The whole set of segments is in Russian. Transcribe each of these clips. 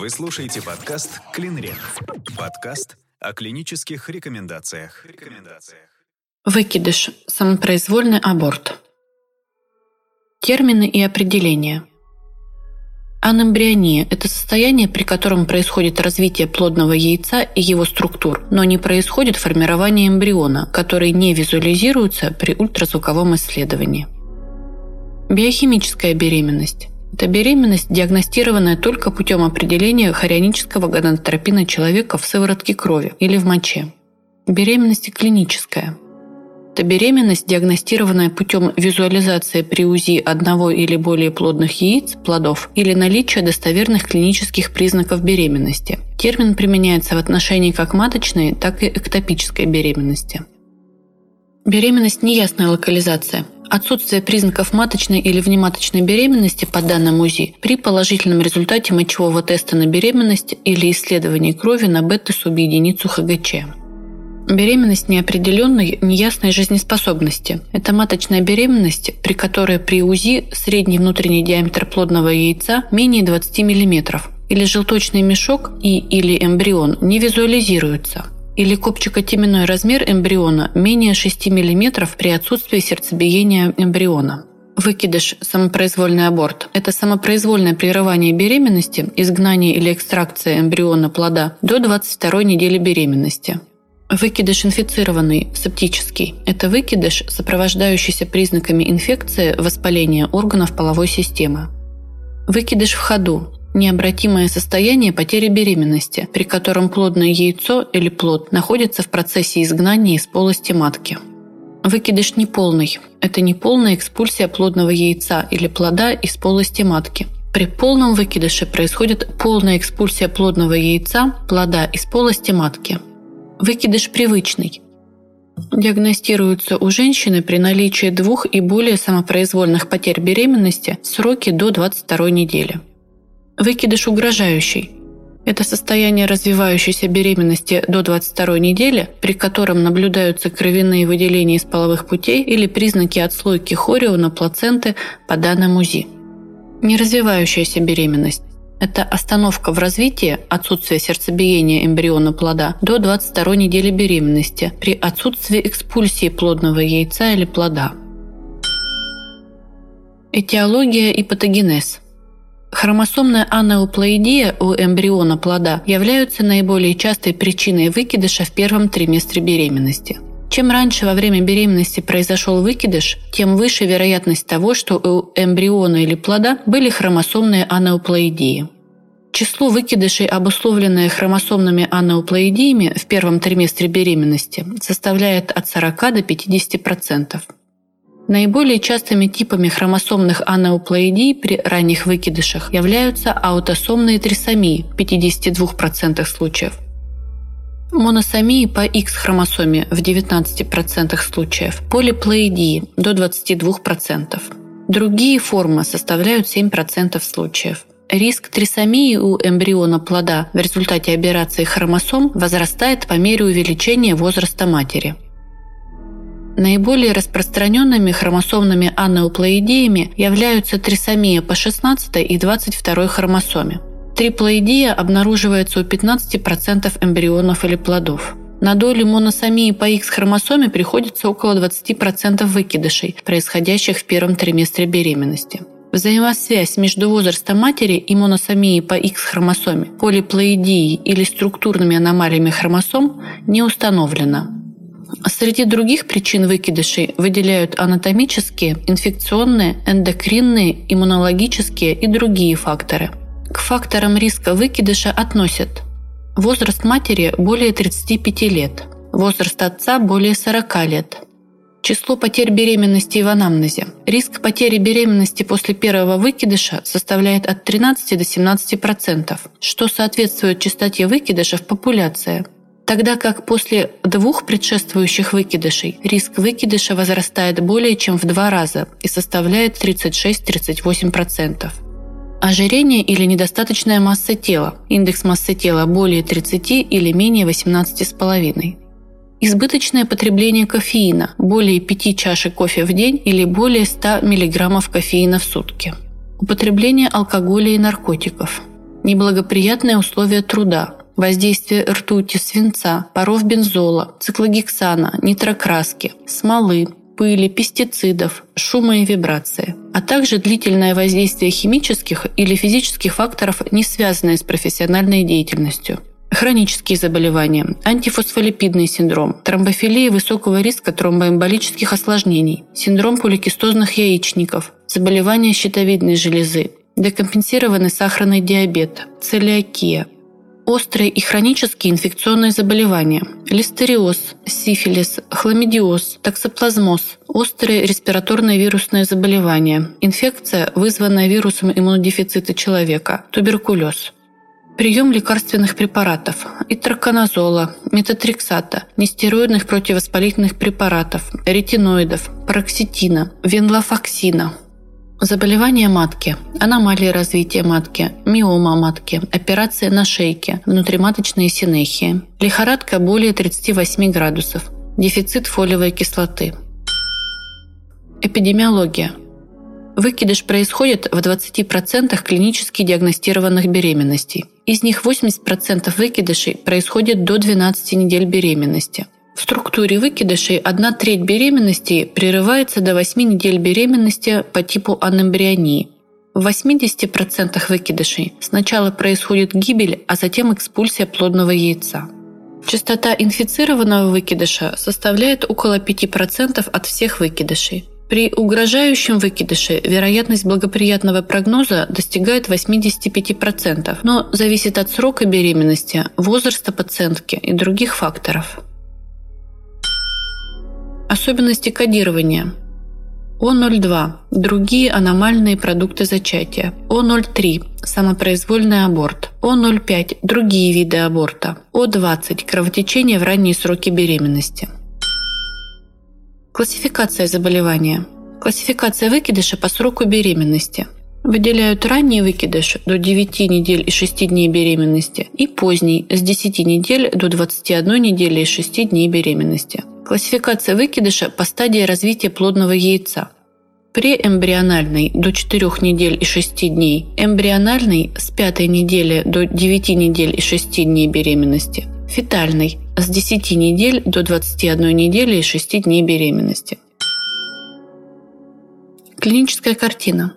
Вы слушаете подкаст «Клинрек». Подкаст о клинических рекомендациях. рекомендациях. Выкидыш. Самопроизвольный аборт. Термины и определения. Анэмбриония – это состояние, при котором происходит развитие плодного яйца и его структур, но не происходит формирование эмбриона, который не визуализируется при ультразвуковом исследовании. Биохимическая беременность – это беременность, диагностированная только путем определения хорионического гонадотропина человека в сыворотке крови или в моче. Беременность клиническая – это беременность, диагностированная путем визуализации при УЗИ одного или более плодных яиц, плодов, или наличия достоверных клинических признаков беременности. Термин применяется в отношении как маточной, так и эктопической беременности. Беременность – неясная локализация. Отсутствие признаков маточной или внематочной беременности по данным УЗИ при положительном результате мочевого теста на беременность или исследовании крови на бета-субъединицу ХГЧ. Беременность неопределенной, неясной жизнеспособности. Это маточная беременность, при которой при УЗИ средний внутренний диаметр плодного яйца менее 20 мм, или желточный мешок и или эмбрион не визуализируются, или копчикотеменной размер эмбриона менее 6 мм при отсутствии сердцебиения эмбриона. Выкидыш – самопроизвольный аборт. Это самопроизвольное прерывание беременности, изгнание или экстракция эмбриона плода до 22 недели беременности. Выкидыш инфицированный, септический – это выкидыш, сопровождающийся признаками инфекции, воспаления органов половой системы. Выкидыш в ходу – необратимое состояние потери беременности, при котором плодное яйцо или плод находится в процессе изгнания из полости матки. Выкидыш неполный – это неполная экспульсия плодного яйца или плода из полости матки. При полном выкидыше происходит полная экспульсия плодного яйца, плода из полости матки – Выкидыш привычный. Диагностируется у женщины при наличии двух и более самопроизвольных потерь беременности сроки до 22 недели. Выкидыш угрожающий. Это состояние развивающейся беременности до 22 недели, при котором наблюдаются кровяные выделения из половых путей или признаки отслойки хориона плаценты по данным УЗИ. Неразвивающаяся беременность. Это остановка в развитии, отсутствие сердцебиения эмбриона плода до 22 недели беременности при отсутствии экспульсии плодного яйца или плода. Этиология и патогенез. Хромосомная анеуплоидия у эмбриона плода являются наиболее частой причиной выкидыша в первом триместре беременности. Чем раньше во время беременности произошел выкидыш, тем выше вероятность того, что у эмбриона или плода были хромосомные анеуплоидии. Число выкидышей, обусловленное хромосомными анеуплоидиями в первом триместре беременности, составляет от 40 до 50%. Наиболее частыми типами хромосомных анеуплоидий при ранних выкидышах являются аутосомные трисомии в 52% случаев – Моносомии по X-хромосоме в 19% случаев, полиплоидии до 22%. Другие формы составляют 7% случаев. Риск трисомии у эмбриона плода в результате аберрации хромосом возрастает по мере увеличения возраста матери. Наиболее распространенными хромосомными анеуплоидиями являются трисомия по 16 и 22 хромосоме. Триплоидия обнаруживается у 15% эмбрионов или плодов. На долю моносомии по X-хромосоме приходится около 20% выкидышей, происходящих в первом триместре беременности. Взаимосвязь между возрастом матери и моносомией по X-хромосоме, полиплоидией или структурными аномалиями хромосом не установлена. Среди других причин выкидышей выделяют анатомические, инфекционные, эндокринные, иммунологические и другие факторы – к факторам риска выкидыша относят возраст матери более 35 лет, возраст отца более 40 лет, число потерь беременности в анамнезе. Риск потери беременности после первого выкидыша составляет от 13 до 17%, что соответствует частоте выкидыша в популяции тогда как после двух предшествующих выкидышей риск выкидыша возрастает более чем в два раза и составляет 36-38%. Ожирение или недостаточная масса тела. Индекс массы тела более 30 или менее 18,5. Избыточное потребление кофеина – более 5 чашек кофе в день или более 100 мг кофеина в сутки. Употребление алкоголя и наркотиков. неблагоприятные условия труда, воздействие ртути, свинца, паров бензола, циклогексана, нитрокраски, смолы, пыли, пестицидов, шума и вибрации, а также длительное воздействие химических или физических факторов, не связанные с профессиональной деятельностью. Хронические заболевания, антифосфолипидный синдром, тромбофилия высокого риска тромбоэмболических осложнений, синдром поликистозных яичников, заболевания щитовидной железы, декомпенсированный сахарный диабет, целиакия, острые и хронические инфекционные заболевания, листериоз, сифилис, хламидиоз, токсоплазмоз, острые респираторные вирусные заболевания, инфекция, вызванная вирусом иммунодефицита человека, туберкулез – Прием лекарственных препаратов – итроконазола, метатрексата, нестероидных противовоспалительных препаратов, ретиноидов, пароксетина, венлафоксина. Заболевания матки, аномалии развития матки, миома матки, операция на шейке, внутриматочные синехии, лихорадка более 38 градусов, дефицит фолиевой кислоты. Эпидемиология – Выкидыш происходит в 20% клинически диагностированных беременностей. Из них 80% выкидышей происходит до 12 недель беременности. В структуре выкидышей одна треть беременности прерывается до 8 недель беременности по типу анэмбрионии. В 80% выкидышей сначала происходит гибель, а затем экспульсия плодного яйца. Частота инфицированного выкидыша составляет около 5% от всех выкидышей. При угрожающем выкидыше вероятность благоприятного прогноза достигает 85%, но зависит от срока беременности, возраста пациентки и других факторов. Особенности кодирования. О02 – другие аномальные продукты зачатия. О03 – самопроизвольный аборт. О05 – другие виды аборта. О20 – кровотечение в ранние сроки беременности. Классификация заболевания. Классификация выкидыша по сроку беременности. Выделяют ранний выкидыш до 9 недель и 6 дней беременности и поздний с 10 недель до 21 недели и 6 дней беременности. Классификация выкидыша по стадии развития плодного яйца. Преэмбриональный до 4 недель и 6 дней, эмбриональный с 5 недели до 9 недель и 6 дней беременности, фетальный с 10 недель до 21 недели и 6 дней беременности. Клиническая картина.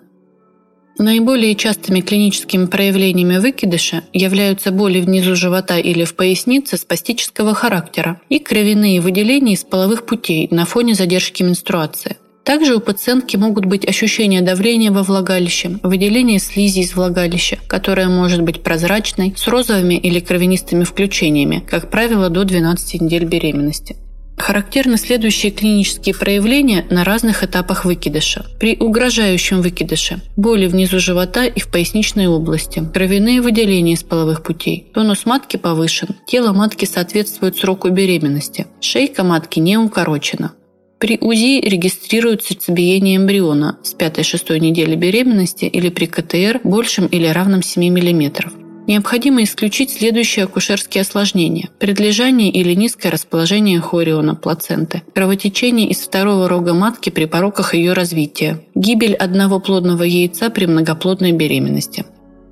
Наиболее частыми клиническими проявлениями выкидыша являются боли внизу живота или в пояснице спастического характера и кровяные выделения из половых путей на фоне задержки менструации. Также у пациентки могут быть ощущения давления во влагалище, выделение слизи из влагалища, которое может быть прозрачной, с розовыми или кровянистыми включениями, как правило, до 12 недель беременности. Характерны следующие клинические проявления на разных этапах выкидыша. При угрожающем выкидыше – боли внизу живота и в поясничной области, кровяные выделения из половых путей, тонус матки повышен, тело матки соответствует сроку беременности, шейка матки не укорочена. При УЗИ регистрируют сердцебиение эмбриона с 5-6 недели беременности или при КТР большим или равным 7 мм. Необходимо исключить следующие акушерские осложнения. Предлежание или низкое расположение хориона, плаценты, кровотечение из второго рога матки при пороках ее развития, гибель одного плодного яйца при многоплодной беременности.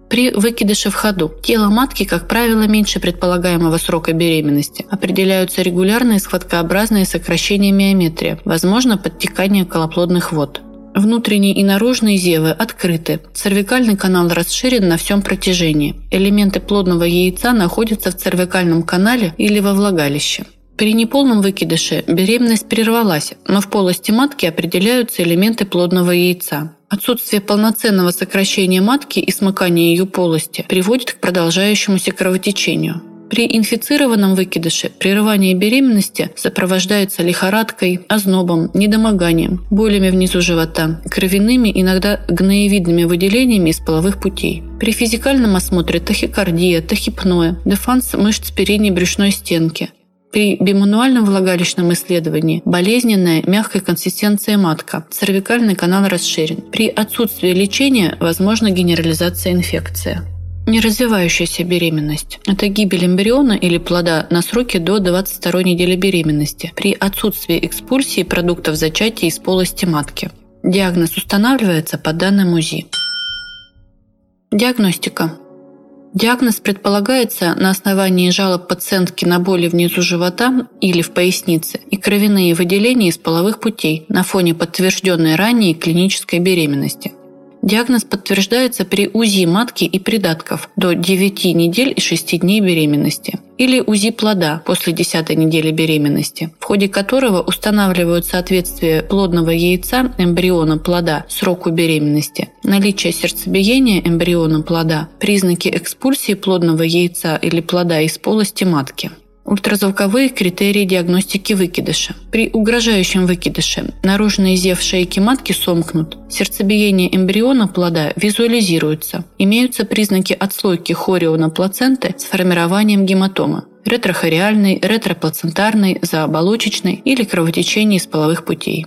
При выкидыше в ходу тело матки, как правило, меньше предполагаемого срока беременности. Определяются регулярные схваткообразные сокращения миометрия, возможно подтекание колоплодных вод. Внутренние и наружные зевы открыты. Цервикальный канал расширен на всем протяжении. Элементы плодного яйца находятся в цервикальном канале или во влагалище. При неполном выкидыше беременность прервалась, но в полости матки определяются элементы плодного яйца. Отсутствие полноценного сокращения матки и смыкания ее полости приводит к продолжающемуся кровотечению. При инфицированном выкидыше прерывание беременности сопровождается лихорадкой, ознобом, недомоганием, болями внизу живота, кровяными, иногда гноевидными выделениями из половых путей. При физикальном осмотре тахикардия, тахипноя, дефанс мышц передней брюшной стенки, при бимануальном влагалищном исследовании болезненная мягкая консистенция матка, цервикальный канал расширен. При отсутствии лечения возможна генерализация инфекции. Неразвивающаяся беременность – это гибель эмбриона или плода на сроке до 22 недели беременности при отсутствии экспульсии продуктов зачатия из полости матки. Диагноз устанавливается по данным УЗИ. Диагностика. Диагноз предполагается на основании жалоб пациентки на боли внизу живота или в пояснице и кровяные выделения из половых путей на фоне подтвержденной ранее клинической беременности. Диагноз подтверждается при УЗИ матки и придатков до 9 недель и 6 дней беременности или УЗИ плода после 10 недели беременности, в ходе которого устанавливают соответствие плодного яйца эмбриона плода сроку беременности, наличие сердцебиения эмбриона плода, признаки экспульсии плодного яйца или плода из полости матки. Ультразвуковые критерии диагностики выкидыша. При угрожающем выкидыше наружный зев шейки матки сомкнут, сердцебиение эмбриона плода визуализируется, имеются признаки отслойки хориона плаценты с формированием гематомы ретрохориальной, ретроплацентарной, заоболочечной или кровотечения из половых путей.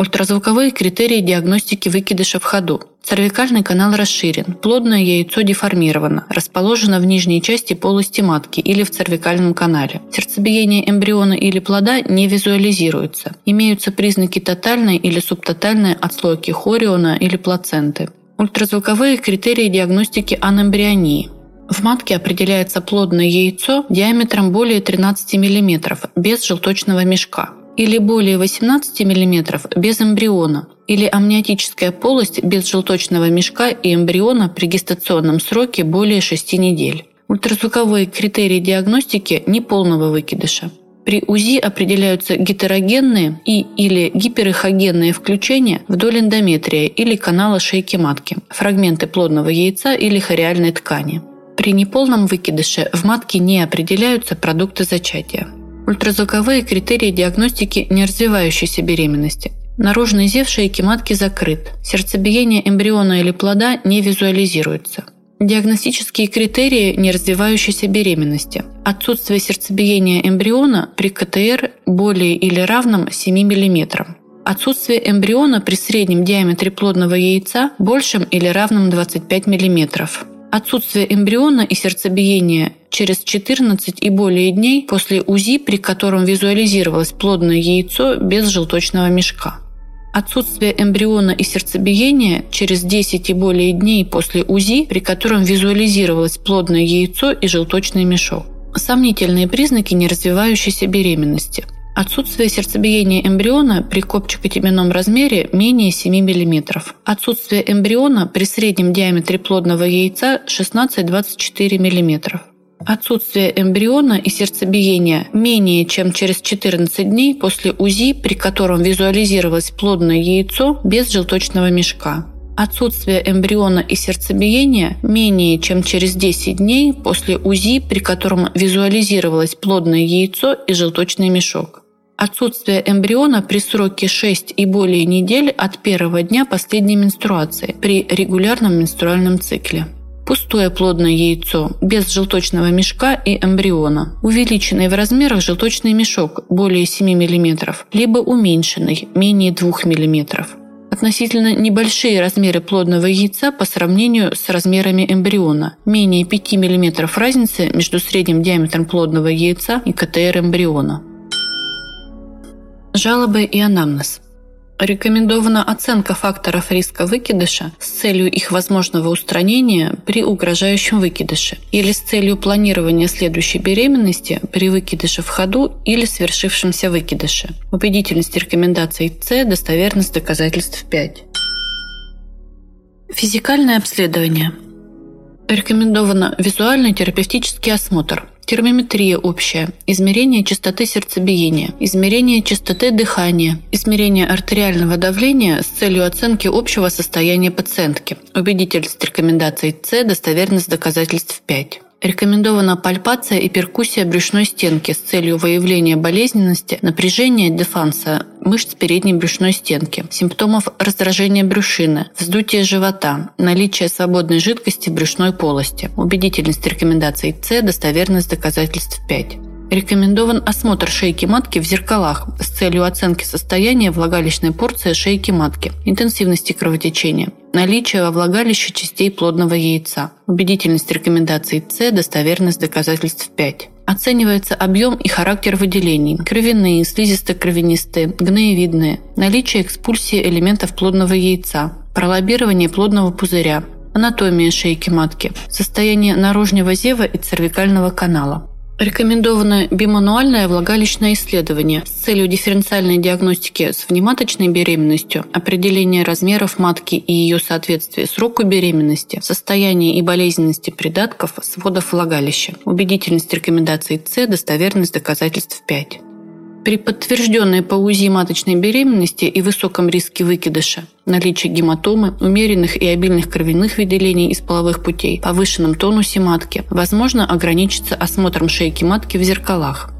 Ультразвуковые критерии диагностики выкидыша в ходу. Цервикальный канал расширен, плодное яйцо деформировано, расположено в нижней части полости матки или в цервикальном канале. Сердцебиение эмбриона или плода не визуализируется. Имеются признаки тотальной или субтотальной отслойки хориона или плаценты. Ультразвуковые критерии диагностики анэмбрионии. В матке определяется плодное яйцо диаметром более 13 мм без желточного мешка или более 18 мм без эмбриона, или амниотическая полость без желточного мешка и эмбриона при гестационном сроке более 6 недель. Ультразвуковые критерии диагностики неполного выкидыша. При УЗИ определяются гетерогенные и или гиперэхогенные включения вдоль эндометрия или канала шейки матки, фрагменты плодного яйца или хориальной ткани. При неполном выкидыше в матке не определяются продукты зачатия. Ультразвуковые критерии диагностики неразвивающейся беременности. Наружный зев шейки матки закрыт. Сердцебиение эмбриона или плода не визуализируется. Диагностические критерии неразвивающейся беременности. Отсутствие сердцебиения эмбриона при КТР более или равном 7 мм. Отсутствие эмбриона при среднем диаметре плодного яйца большим или равным 25 мм. Отсутствие эмбриона и сердцебиения через 14 и более дней после УЗИ, при котором визуализировалось плодное яйцо без желточного мешка. Отсутствие эмбриона и сердцебиения через 10 и более дней после УЗИ, при котором визуализировалось плодное яйцо и желточный мешок. Сомнительные признаки неразвивающейся беременности – Отсутствие сердцебиения эмбриона при копчикотеменном размере менее 7 мм. Отсутствие эмбриона при среднем диаметре плодного яйца 16-24 мм. Отсутствие эмбриона и сердцебиения менее чем через 14 дней после УЗИ, при котором визуализировалось плодное яйцо без желточного мешка. Отсутствие эмбриона и сердцебиения менее чем через 10 дней после УЗИ, при котором визуализировалось плодное яйцо и желточный мешок. Отсутствие эмбриона при сроке 6 и более недель от первого дня последней менструации при регулярном менструальном цикле. Пустое плодное яйцо, без желточного мешка и эмбриона. Увеличенный в размерах желточный мешок более 7 мм, либо уменьшенный менее 2 мм. Относительно небольшие размеры плодного яйца по сравнению с размерами эмбриона. Менее 5 мм разницы между средним диаметром плодного яйца и КТР эмбриона. Жалобы и анамнез. Рекомендована оценка факторов риска выкидыша с целью их возможного устранения при угрожающем выкидыше или с целью планирования следующей беременности при выкидыше в ходу или свершившемся выкидыше. Убедительность рекомендаций С, достоверность доказательств 5. Физикальное обследование. Рекомендовано визуальный терапевтический осмотр – термометрия общая, измерение частоты сердцебиения, измерение частоты дыхания, измерение артериального давления с целью оценки общего состояния пациентки, убедительность рекомендаций С, достоверность доказательств 5. Рекомендована пальпация и перкуссия брюшной стенки с целью выявления болезненности, напряжения дефанса мышц передней брюшной стенки, симптомов раздражения брюшины, вздутия живота, наличие свободной жидкости в брюшной полости. Убедительность рекомендаций С, достоверность доказательств 5. Рекомендован осмотр шейки матки в зеркалах с целью оценки состояния влагалищной порции шейки матки, интенсивности кровотечения, наличия во влагалище частей плодного яйца, убедительность рекомендаций С, достоверность доказательств 5. Оценивается объем и характер выделений – кровяные, слизисто-кровянистые, гноевидные, наличие экспульсии элементов плодного яйца, пролоббирование плодного пузыря, анатомия шейки матки, состояние наружного зева и цервикального канала. Рекомендовано бимануальное влагалищное исследование с целью дифференциальной диагностики с внематочной беременностью, определения размеров матки и ее соответствия сроку беременности, состояния и болезненности придатков, сводов влагалища, убедительность рекомендаций С, достоверность доказательств 5. При подтвержденной по УЗИ маточной беременности и высоком риске выкидыша, наличии гематомы, умеренных и обильных кровяных выделений из половых путей, повышенном тонусе матки, возможно ограничиться осмотром шейки матки в зеркалах.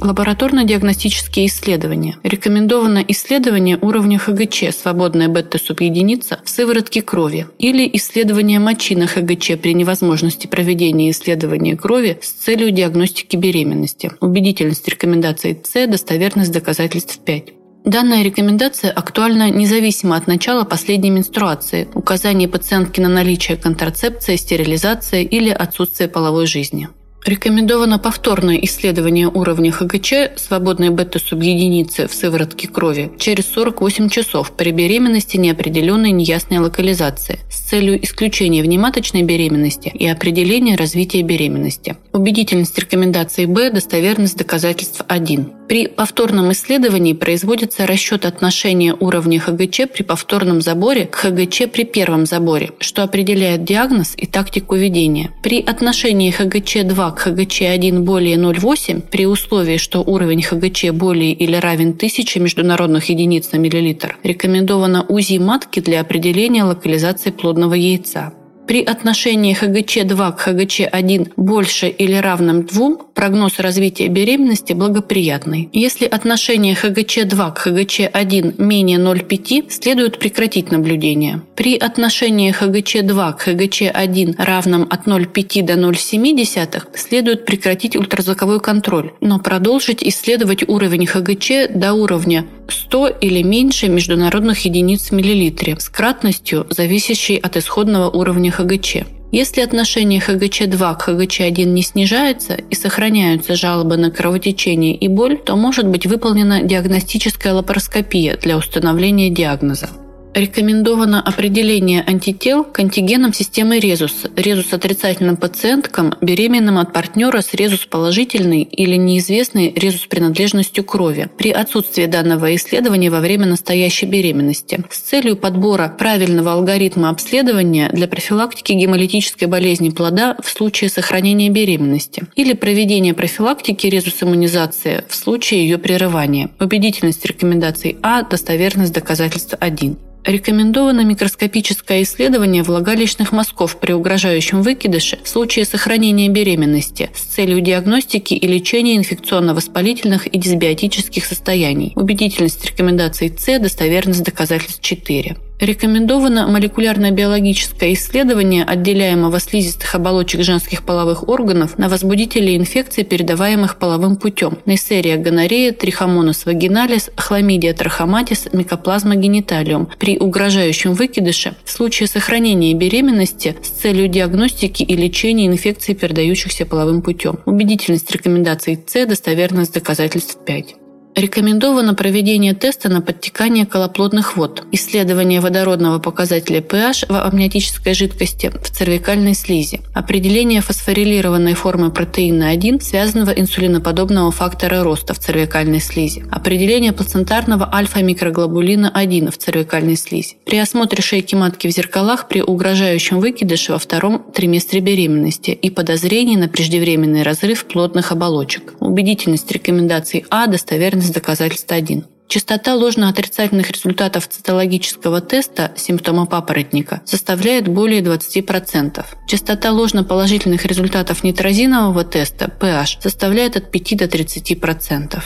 Лабораторно-диагностические исследования. Рекомендовано исследование уровня ХГЧ, свободная бета-субъединица, в сыворотке крови, или исследование мочи на ХГЧ при невозможности проведения исследования крови с целью диагностики беременности. Убедительность рекомендаций С, достоверность доказательств 5. Данная рекомендация актуальна независимо от начала последней менструации, указания пациентки на наличие контрацепции, стерилизации или отсутствие половой жизни. Рекомендовано повторное исследование уровня ХГЧ свободной бета-субъединицы в сыворотке крови через 48 часов при беременности неопределенной неясной локализации с целью исключения внематочной беременности и определения развития беременности. Убедительность рекомендации Б, достоверность доказательств 1. При повторном исследовании производится расчет отношения уровня ХГЧ при повторном заборе к ХГЧ при первом заборе, что определяет диагноз и тактику ведения. При отношении ХГЧ-2 к ХГЧ-1 более 0,8 при условии, что уровень ХГЧ более или равен 1000 международных единиц на миллилитр, рекомендовано УЗИ матки для определения локализации плодного яйца. При отношении ХГЧ-2 к ХГЧ-1 больше или равным 2 прогноз развития беременности благоприятный. Если отношение ХГЧ-2 к ХГЧ-1 менее 0,5, следует прекратить наблюдение. При отношении ХГЧ-2 к ХГЧ-1 равном от 0,5 до 0,7 следует прекратить ультразвуковой контроль, но продолжить исследовать уровень ХГЧ до уровня 100 или меньше международных единиц в миллилитре с кратностью, зависящей от исходного уровня ХГЧ. Если отношение ХГЧ-2 к ХГЧ-1 не снижается и сохраняются жалобы на кровотечение и боль, то может быть выполнена диагностическая лапароскопия для установления диагноза. Рекомендовано определение антител к антигенам системы резус, резус отрицательным пациенткам, беременным от партнера с резус положительной или неизвестной резус принадлежностью крови при отсутствии данного исследования во время настоящей беременности с целью подбора правильного алгоритма обследования для профилактики гемолитической болезни плода в случае сохранения беременности или проведения профилактики резус-иммунизации в случае ее прерывания. Убедительность рекомендаций А, достоверность доказательства 1. Рекомендовано микроскопическое исследование влагалищных мазков при угрожающем выкидыше в случае сохранения беременности с целью диагностики и лечения инфекционно-воспалительных и дисбиотических состояний. Убедительность рекомендаций С, достоверность доказательств 4. Рекомендовано молекулярно-биологическое исследование отделяемого слизистых оболочек женских половых органов на возбудители инфекций, передаваемых половым путем. Нейсерия гонорея, трихомонос вагиналис, хламидия трахоматис, микоплазма гениталиум при угрожающем выкидыше в случае сохранения беременности с целью диагностики и лечения инфекций, передающихся половым путем. Убедительность рекомендаций С, достоверность доказательств 5. Рекомендовано проведение теста на подтекание колоплодных вод, исследование водородного показателя pH в амниотической жидкости в цервикальной слизи, определение фосфорилированной формы протеина 1, связанного инсулиноподобного фактора роста в цервикальной слизи, определение плацентарного альфа-микроглобулина 1 в цервикальной слизи. При осмотре шейки матки в зеркалах при угрожающем выкидыше во втором триместре беременности и подозрении на преждевременный разрыв плодных оболочек. Убедительность рекомендаций А, достоверность из доказательств 1. Частота ложно-отрицательных результатов цитологического теста симптома папоротника составляет более 20%. Частота ложно-положительных результатов нейтрозинового теста pH составляет от 5 до 30%.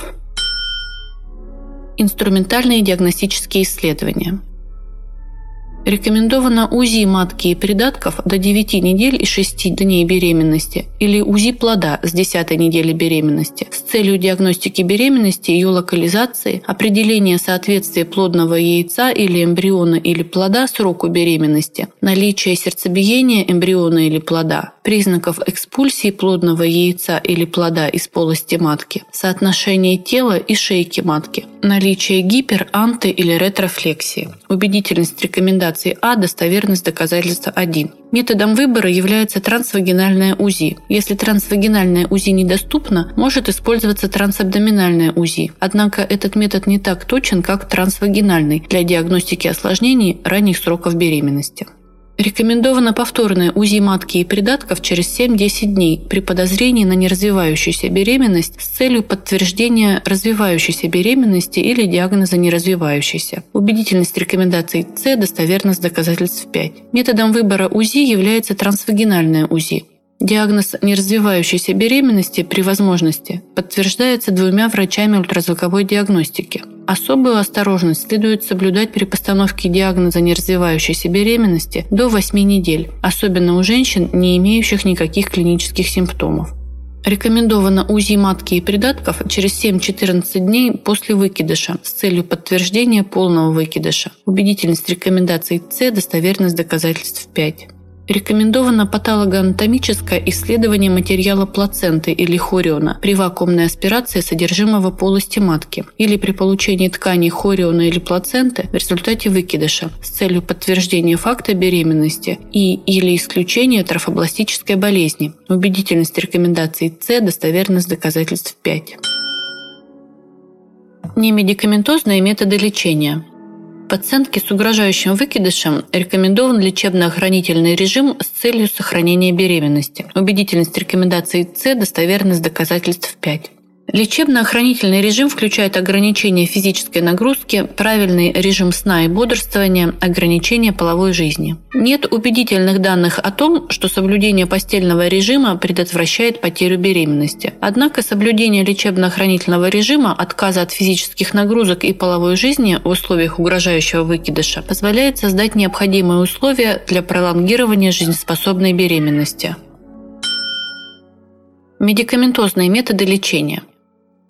Инструментальные диагностические исследования – Рекомендовано УЗИ матки и придатков до 9 недель и 6 дней беременности или УЗИ плода с 10 недели беременности с целью диагностики беременности, ее локализации, определения соответствия плодного яйца или эмбриона или плода сроку беременности, наличия сердцебиения эмбриона или плода, признаков экспульсии плодного яйца или плода из полости матки, соотношение тела и шейки матки, наличие гипер, анты или ретрофлексии, убедительность рекомендации А достоверность доказательства 1. Методом выбора является трансвагинальное УЗИ. Если трансвагинальное УЗИ недоступно, может использоваться трансабдоминальное УЗИ. Однако этот метод не так точен, как трансвагинальный для диагностики осложнений ранних сроков беременности. Рекомендовано повторное УЗИ матки и придатков через 7-10 дней при подозрении на неразвивающуюся беременность с целью подтверждения развивающейся беременности или диагноза неразвивающейся. Убедительность рекомендаций С, достоверность доказательств 5. Методом выбора УЗИ является трансвагинальное УЗИ. Диагноз неразвивающейся беременности при возможности подтверждается двумя врачами ультразвуковой диагностики. Особую осторожность следует соблюдать при постановке диагноза неразвивающейся беременности до 8 недель, особенно у женщин, не имеющих никаких клинических симптомов. Рекомендовано УЗИ матки и придатков через 7-14 дней после выкидыша с целью подтверждения полного выкидыша. Убедительность рекомендаций С, достоверность доказательств 5. Рекомендовано патологоанатомическое исследование материала плаценты или хориона при вакуумной аспирации содержимого полости матки или при получении тканей хориона или плаценты в результате выкидыша с целью подтверждения факта беременности и или исключения трофобластической болезни. Убедительность рекомендаций С, достоверность доказательств 5. Немедикаментозные методы лечения. Пациентке с угрожающим выкидышем рекомендован лечебно-охранительный режим с целью сохранения беременности. Убедительность рекомендаций С, достоверность доказательств 5. Лечебно-охранительный режим включает ограничение физической нагрузки, правильный режим сна и бодрствования, ограничение половой жизни. Нет убедительных данных о том, что соблюдение постельного режима предотвращает потерю беременности. Однако соблюдение лечебно-охранительного режима, отказа от физических нагрузок и половой жизни в условиях угрожающего выкидыша позволяет создать необходимые условия для пролонгирования жизнеспособной беременности. Медикаментозные методы лечения –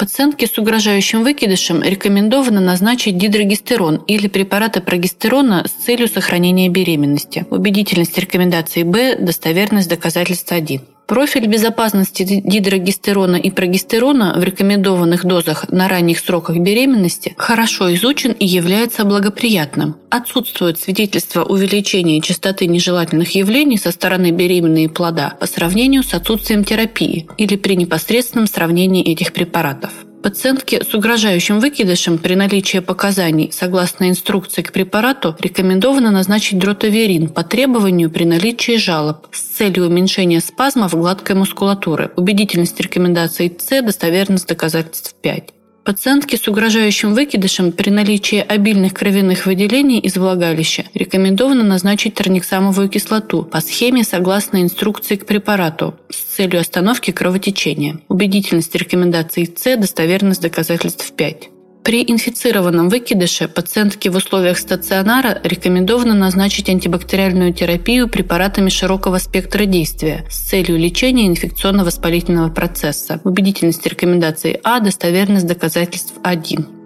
Пациентке с угрожающим выкидышем рекомендовано назначить дидрогестерон или препараты прогестерона с целью сохранения беременности. Убедительность рекомендации Б, достоверность доказательства 1. Профиль безопасности дидрогестерона и прогестерона в рекомендованных дозах на ранних сроках беременности хорошо изучен и является благоприятным. Отсутствует свидетельство увеличения частоты нежелательных явлений со стороны беременной и плода по сравнению с отсутствием терапии или при непосредственном сравнении этих препаратов. Пациентке с угрожающим выкидышем при наличии показаний согласно инструкции к препарату рекомендовано назначить дротаверин по требованию при наличии жалоб с целью уменьшения спазмов гладкой мускулатуры. Убедительность рекомендаций С, достоверность доказательств 5. Пациентке с угрожающим выкидышем при наличии обильных кровяных выделений из влагалища рекомендовано назначить терниксамовую кислоту по схеме согласно инструкции к препарату с целью остановки кровотечения. Убедительность рекомендаций С, достоверность доказательств 5. При инфицированном выкидыше пациентке в условиях стационара рекомендовано назначить антибактериальную терапию препаратами широкого спектра действия с целью лечения инфекционно-воспалительного процесса. Убедительность рекомендаций А, достоверность доказательств 1.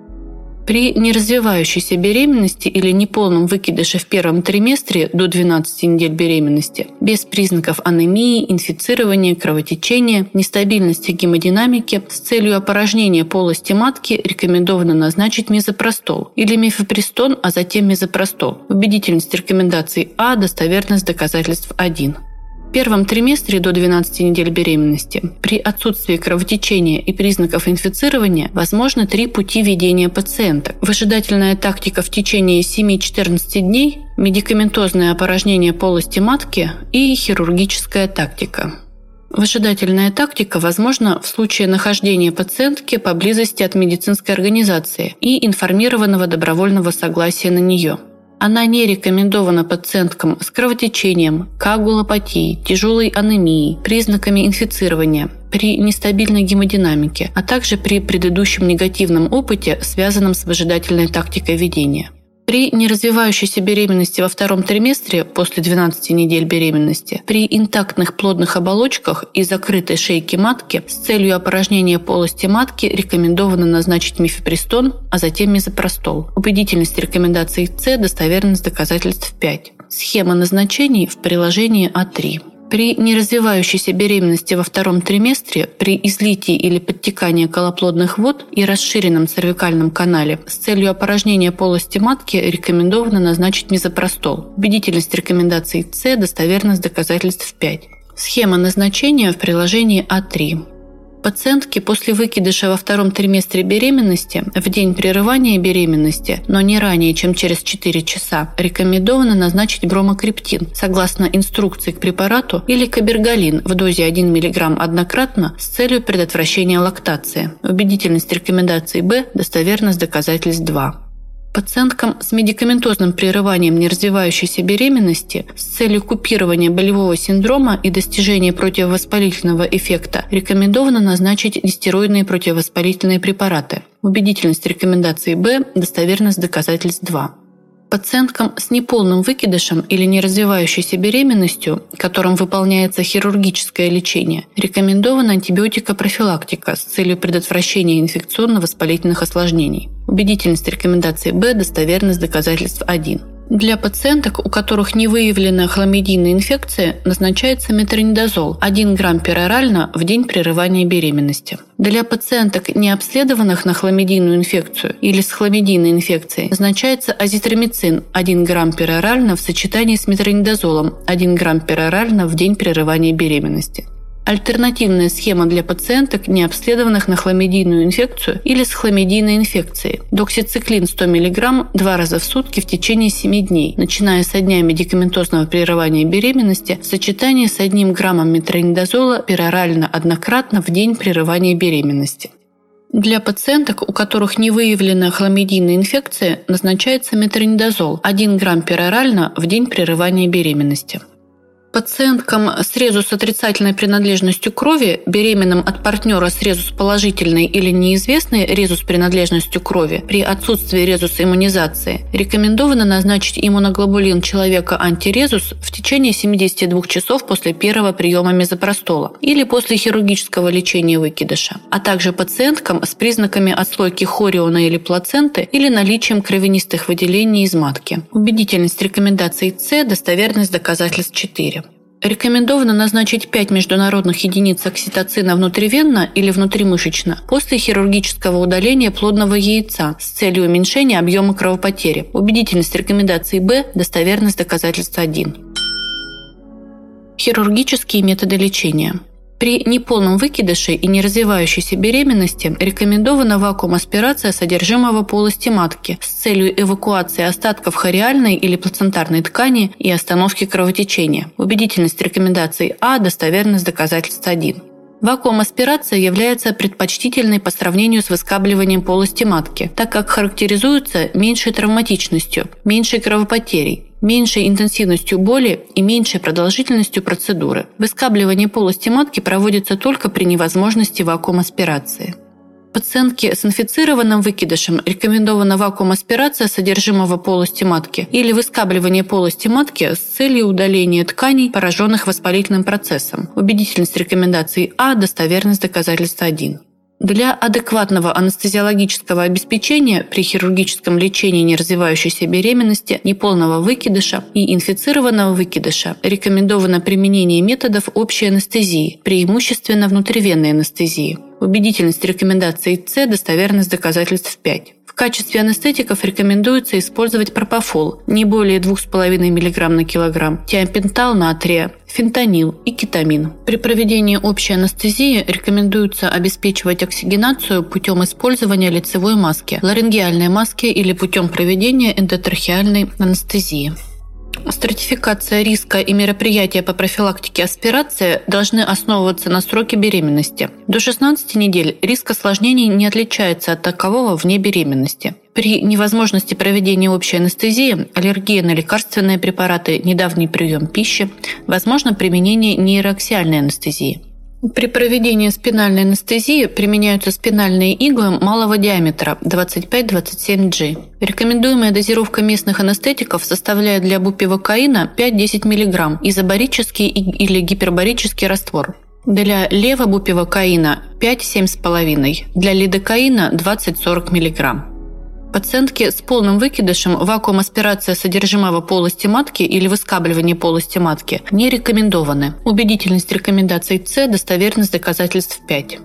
При неразвивающейся беременности или неполном выкидыше в первом триместре до 12 недель беременности, без признаков анемии, инфицирования, кровотечения, нестабильности гемодинамики, с целью опорожнения полости матки рекомендовано назначить мезопростол или мифопристон, а затем мезопростол. Убедительность рекомендаций А, достоверность доказательств 1 первом триместре до 12 недель беременности при отсутствии кровотечения и признаков инфицирования возможно три пути ведения пациента. Выжидательная тактика в течение 7-14 дней, медикаментозное опорожнение полости матки и хирургическая тактика. Выжидательная тактика возможна в случае нахождения пациентки поблизости от медицинской организации и информированного добровольного согласия на нее – она не рекомендована пациенткам с кровотечением, коагулопатией, тяжелой анемией, признаками инфицирования, при нестабильной гемодинамике, а также при предыдущем негативном опыте, связанном с выжидательной тактикой ведения. При неразвивающейся беременности во втором триместре после 12 недель беременности, при интактных плодных оболочках и закрытой шейке матки с целью опорожнения полости матки рекомендовано назначить мифепристон, а затем мезопростол. Убедительность рекомендаций С, достоверность доказательств 5. Схема назначений в приложении А3. При неразвивающейся беременности во втором триместре, при излитии или подтекании колоплодных вод и расширенном цервикальном канале с целью опорожнения полости матки рекомендовано назначить мезопростол. Убедительность рекомендаций С, достоверность доказательств 5. Схема назначения в приложении А3. Пациентке после выкидыша во втором триместре беременности в день прерывания беременности, но не ранее, чем через 4 часа, рекомендовано назначить бромокриптин согласно инструкции к препарату или кабергалин в дозе 1 мг однократно с целью предотвращения лактации. Убедительность рекомендаций Б, достоверность доказательств 2. Пациенткам с медикаментозным прерыванием неразвивающейся беременности с целью купирования болевого синдрома и достижения противовоспалительного эффекта рекомендовано назначить нестероидные противовоспалительные препараты. Убедительность рекомендации Б, достоверность доказательств 2. Пациенткам с неполным выкидышем или неразвивающейся беременностью, которым выполняется хирургическое лечение, рекомендована антибиотикопрофилактика с целью предотвращения инфекционно-воспалительных осложнений. Убедительность рекомендации Б, достоверность доказательств 1. Для пациенток, у которых не выявлена хламидийная инфекция, назначается метронидозол 1 грамм перорально в день прерывания беременности. Для пациенток, не обследованных на хламидийную инфекцию или с хламидийной инфекцией, назначается азитромицин 1 грамм перорально в сочетании с метронидозолом 1 грамм перорально в день прерывания беременности. Альтернативная схема для пациенток, не обследованных на хламидийную инфекцию или с хламидийной инфекцией. Доксициклин 100 мг два раза в сутки в течение 7 дней, начиная со дня медикаментозного прерывания беременности в сочетании с одним граммом метронидозола перорально однократно в день прерывания беременности. Для пациенток, у которых не выявлена хламидийная инфекция, назначается метронидозол 1 грамм перорально в день прерывания беременности. Пациенткам с резус отрицательной принадлежностью крови, беременным от партнера с резус положительной или неизвестной резус принадлежностью крови при отсутствии резус иммунизации, рекомендовано назначить иммуноглобулин человека антирезус в течение 72 часов после первого приема мезопростола или после хирургического лечения выкидыша, а также пациенткам с признаками отслойки хориона или плаценты или наличием кровянистых выделений из матки. Убедительность рекомендаций С, достоверность доказательств 4. Рекомендовано назначить 5 международных единиц окситоцина внутривенно или внутримышечно после хирургического удаления плодного яйца с целью уменьшения объема кровопотери. Убедительность рекомендации Б, достоверность доказательства 1. Хирургические методы лечения. При неполном выкидыше и неразвивающейся беременности рекомендована вакуум-аспирация содержимого полости матки с целью эвакуации остатков хориальной или плацентарной ткани и остановки кровотечения. Убедительность рекомендаций А, достоверность доказательств 1. Вакуум-аспирация является предпочтительной по сравнению с выскабливанием полости матки, так как характеризуется меньшей травматичностью, меньшей кровопотерей, меньшей интенсивностью боли и меньшей продолжительностью процедуры. Выскабливание полости матки проводится только при невозможности вакуум-аспирации. Пациентке с инфицированным выкидышем рекомендована вакуум-аспирация содержимого полости матки или выскабливание полости матки с целью удаления тканей, пораженных воспалительным процессом. Убедительность рекомендаций А, достоверность доказательства 1. Для адекватного анестезиологического обеспечения при хирургическом лечении неразвивающейся беременности, неполного выкидыша и инфицированного выкидыша рекомендовано применение методов общей анестезии, преимущественно внутривенной анестезии. Убедительность рекомендаций С, достоверность доказательств 5 качестве анестетиков рекомендуется использовать пропофол не более 2,5 мг на килограмм, тиопентал натрия, фентанил и кетамин. При проведении общей анестезии рекомендуется обеспечивать оксигенацию путем использования лицевой маски, ларингеальной маски или путем проведения эндотрахеальной анестезии. Стратификация риска и мероприятия по профилактике аспирации должны основываться на сроке беременности. До 16 недель риск осложнений не отличается от такового вне беременности. При невозможности проведения общей анестезии, аллергия на лекарственные препараты, недавний прием пищи, возможно применение нейроаксиальной анестезии. При проведении спинальной анестезии применяются спинальные иглы малого диаметра 25-27G. Рекомендуемая дозировка местных анестетиков составляет для бупивокаина 5-10 мг изобарический или гипербарический раствор. Для левобупивокаина 5-7,5, для лидокаина 20-40 мг. Пациентке с полным выкидышем вакуум-аспирация содержимого полости матки или выскабливание полости матки не рекомендованы. Убедительность рекомендаций С, достоверность доказательств 5.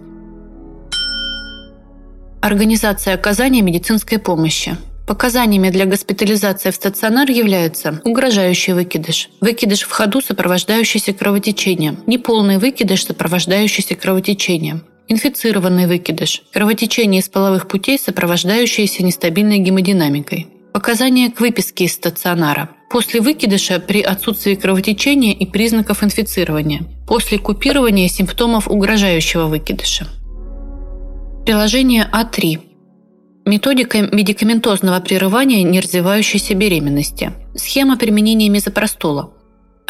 Организация оказания медицинской помощи. Показаниями для госпитализации в стационар являются угрожающий выкидыш, выкидыш в ходу, сопровождающийся кровотечением, неполный выкидыш, сопровождающийся кровотечением, инфицированный выкидыш, кровотечение из половых путей, сопровождающееся нестабильной гемодинамикой. Показания к выписке из стационара. После выкидыша при отсутствии кровотечения и признаков инфицирования. После купирования симптомов угрожающего выкидыша. Приложение А3. Методика медикаментозного прерывания неразвивающейся беременности. Схема применения мезопростола.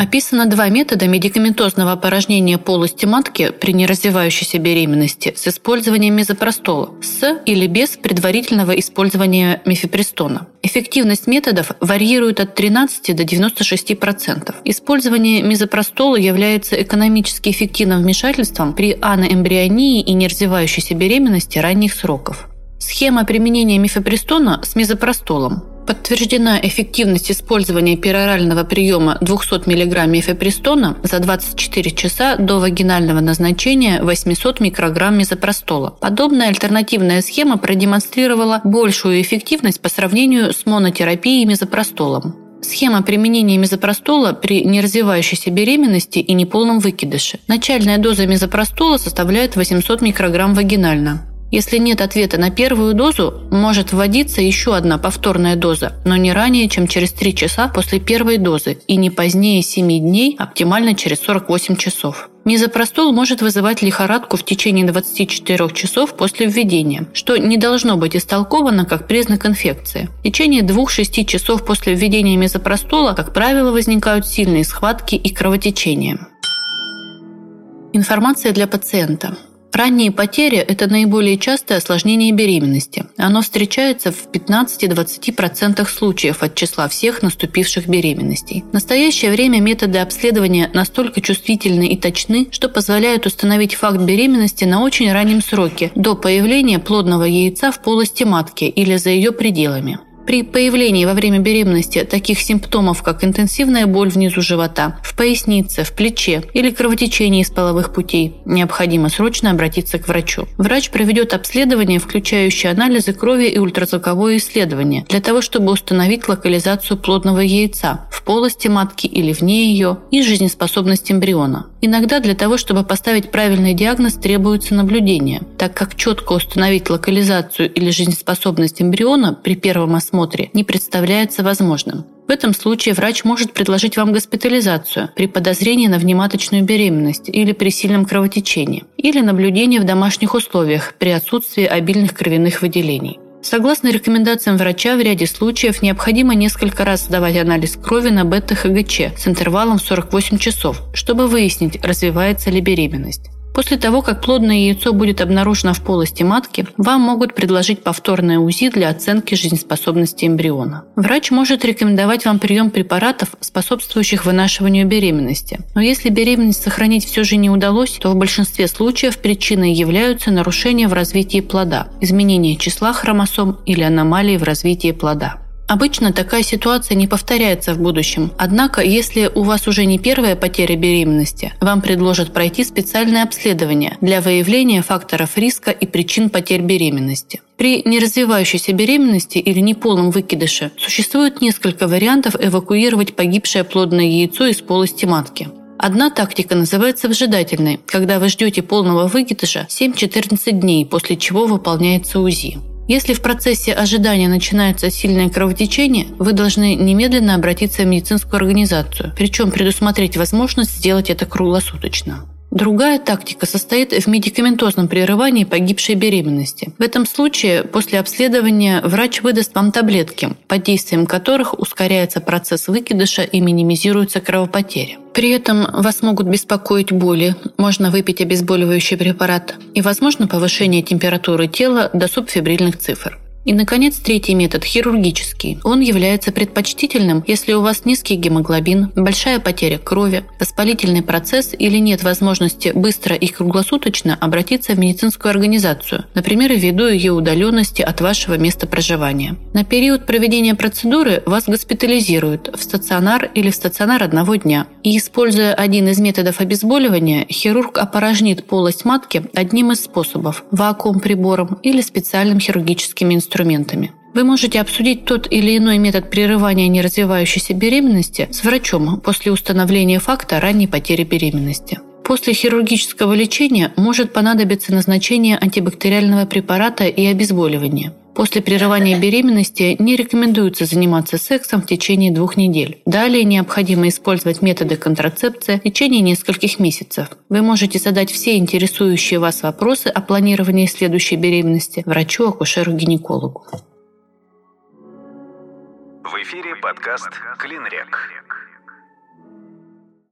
Описано два метода медикаментозного опорожнения полости матки при неразвивающейся беременности с использованием мезопростола с или без предварительного использования мифепристона. Эффективность методов варьирует от 13 до 96%. Использование мезопростола является экономически эффективным вмешательством при анаэмбрионии и неразвивающейся беременности ранних сроков. Схема применения мифепристона с мезопростолом. Подтверждена эффективность использования перорального приема 200 мг мифепристона за 24 часа до вагинального назначения 800 микрограмм мезопростола. Подобная альтернативная схема продемонстрировала большую эффективность по сравнению с монотерапией мезопростолом. Схема применения мезопростола при неразвивающейся беременности и неполном выкидыше. Начальная доза мезопростола составляет 800 микрограмм вагинально. Если нет ответа на первую дозу, может вводиться еще одна повторная доза, но не ранее, чем через 3 часа после первой дозы и не позднее 7 дней, оптимально через 48 часов. Мизопростол может вызывать лихорадку в течение 24 часов после введения, что не должно быть истолковано как признак инфекции. В течение 2-6 часов после введения мизопростола, как правило, возникают сильные схватки и кровотечения. Информация для пациента. Ранние потери – это наиболее частое осложнение беременности. Оно встречается в 15-20% случаев от числа всех наступивших беременностей. В настоящее время методы обследования настолько чувствительны и точны, что позволяют установить факт беременности на очень раннем сроке, до появления плодного яйца в полости матки или за ее пределами. При появлении во время беременности таких симптомов, как интенсивная боль внизу живота, в пояснице, в плече или кровотечение из половых путей, необходимо срочно обратиться к врачу. Врач проведет обследование, включающее анализы крови и ультразвуковое исследование, для того, чтобы установить локализацию плодного яйца в полости матки или вне ее и жизнеспособность эмбриона. Иногда для того, чтобы поставить правильный диагноз, требуется наблюдение, так как четко установить локализацию или жизнеспособность эмбриона при первом осмотре осмотре не представляется возможным. В этом случае врач может предложить вам госпитализацию при подозрении на внематочную беременность или при сильном кровотечении, или наблюдение в домашних условиях при отсутствии обильных кровяных выделений. Согласно рекомендациям врача, в ряде случаев необходимо несколько раз сдавать анализ крови на бета-ХГЧ с интервалом 48 часов, чтобы выяснить, развивается ли беременность. После того, как плодное яйцо будет обнаружено в полости матки, вам могут предложить повторное УЗИ для оценки жизнеспособности эмбриона. Врач может рекомендовать вам прием препаратов, способствующих вынашиванию беременности. Но если беременность сохранить все же не удалось, то в большинстве случаев причиной являются нарушения в развитии плода, изменение числа хромосом или аномалии в развитии плода. Обычно такая ситуация не повторяется в будущем. Однако, если у вас уже не первая потеря беременности, вам предложат пройти специальное обследование для выявления факторов риска и причин потерь беременности. При неразвивающейся беременности или неполном выкидыше существует несколько вариантов эвакуировать погибшее плодное яйцо из полости матки. Одна тактика называется вжидательной, когда вы ждете полного выкидыша 7-14 дней, после чего выполняется УЗИ. Если в процессе ожидания начинается сильное кровотечение, вы должны немедленно обратиться в медицинскую организацию, причем предусмотреть возможность сделать это круглосуточно. Другая тактика состоит в медикаментозном прерывании погибшей беременности. В этом случае после обследования врач выдаст вам таблетки, под действием которых ускоряется процесс выкидыша и минимизируется кровопотери. При этом вас могут беспокоить боли, можно выпить обезболивающий препарат и, возможно, повышение температуры тела до субфибрильных цифр. И, наконец, третий метод – хирургический. Он является предпочтительным, если у вас низкий гемоглобин, большая потеря крови, воспалительный процесс или нет возможности быстро и круглосуточно обратиться в медицинскую организацию, например, ввиду ее удаленности от вашего места проживания. На период проведения процедуры вас госпитализируют в стационар или в стационар одного дня. И, используя один из методов обезболивания, хирург опорожнит полость матки одним из способов – вакуум-прибором или специальным хирургическим инструментом инструментами. Вы можете обсудить тот или иной метод прерывания неразвивающейся беременности с врачом после установления факта ранней потери беременности. После хирургического лечения может понадобиться назначение антибактериального препарата и обезболивание. После прерывания беременности не рекомендуется заниматься сексом в течение двух недель. Далее необходимо использовать методы контрацепции в течение нескольких месяцев. Вы можете задать все интересующие вас вопросы о планировании следующей беременности врачу-акушеру-гинекологу. В эфире подкаст «Клинрек».